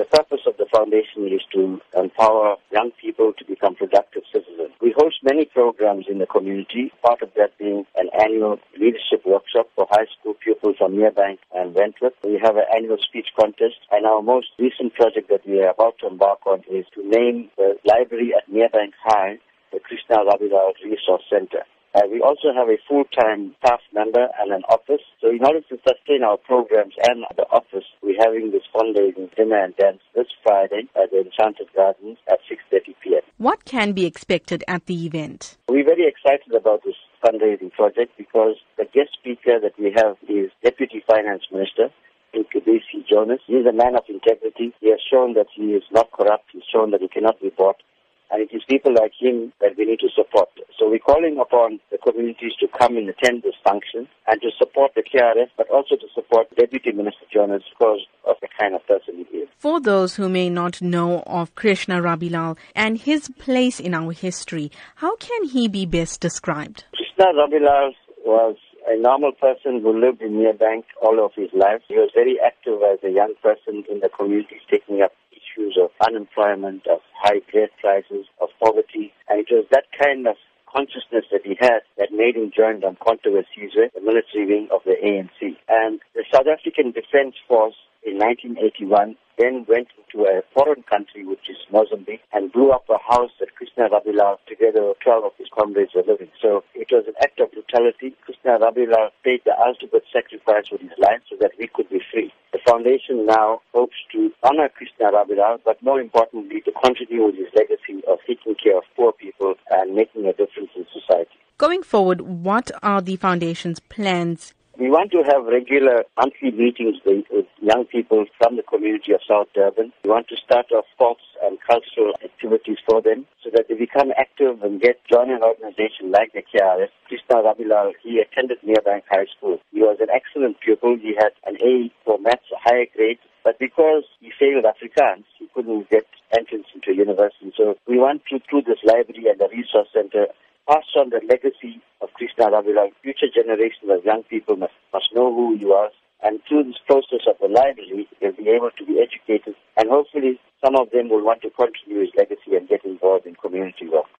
The purpose of the foundation is to empower young people to become productive citizens. We host many programs in the community, part of that being an annual leadership workshop for high school pupils from Merebank and Wentworth. We have an annual speech contest, and our most recent project that we are about to embark on is to name the library at Merebank High the Krishna Rabilal Resource Center. Uh, we also have a full-time staff member and an office. So in order to sustain our programs and the office, having this fundraising dinner and dance this Friday at the Enchanted Gardens at 6.30 p.m. What can be expected at the event? We're very excited about this fundraising project because the guest speaker that we have is Deputy Finance Minister, Mcebisi Jonas. He's a man of integrity. He has shown that he is not corrupt. He's shown that he cannot be bought. And it is people like him that we need to support. So we're calling upon the communities to come and attend this function and to support the KRF, but also to support Deputy Minister Jonas because of the kind of person he is. For those who may not know of Krishna Rabilal and his place in our history, how can he be best described? Krishna Rabilal was a normal person who lived in Merebank all of his life. He was very active as a young person in the communities, taking up issues of unemployment, of high bread prices, of poverty. And it was that kind of consciousness that he had that made him join the Wesizwe, the military wing of the ANC. And the South African Defense Force in 1981 then went into a foreign country, which is Mozambique, and blew up a house that Krishna Rabilal, together with 12 of his comrades, were living. So it was an act of brutality. Krishna Rabilal paid the ultimate sacrifice with his life so that we could be free. The foundation now hopes to honor Krishna Rabilal, but more importantly, to continue with his legacy of taking care of poor people and making a difference in society. Going forward, what are the foundation's plans we want to have regular monthly meetings with young people from the community of South Durban. We want to start off sports and cultural activities for them so that they become active and get join an organization like the KRF. Krishna Rabilal, he attended Merebank High School. He was an excellent pupil. He had an A for maths, a higher grade. But because he failed Afrikaans, he couldn't get entrance into university. So we want to, through this library and the resource center, pass on the legacy Rabilal. Future generations of young people must, must know who you are. And through this process of the library, they'll be able to be educated. And hopefully some of them will want to continue his legacy and get involved in community work.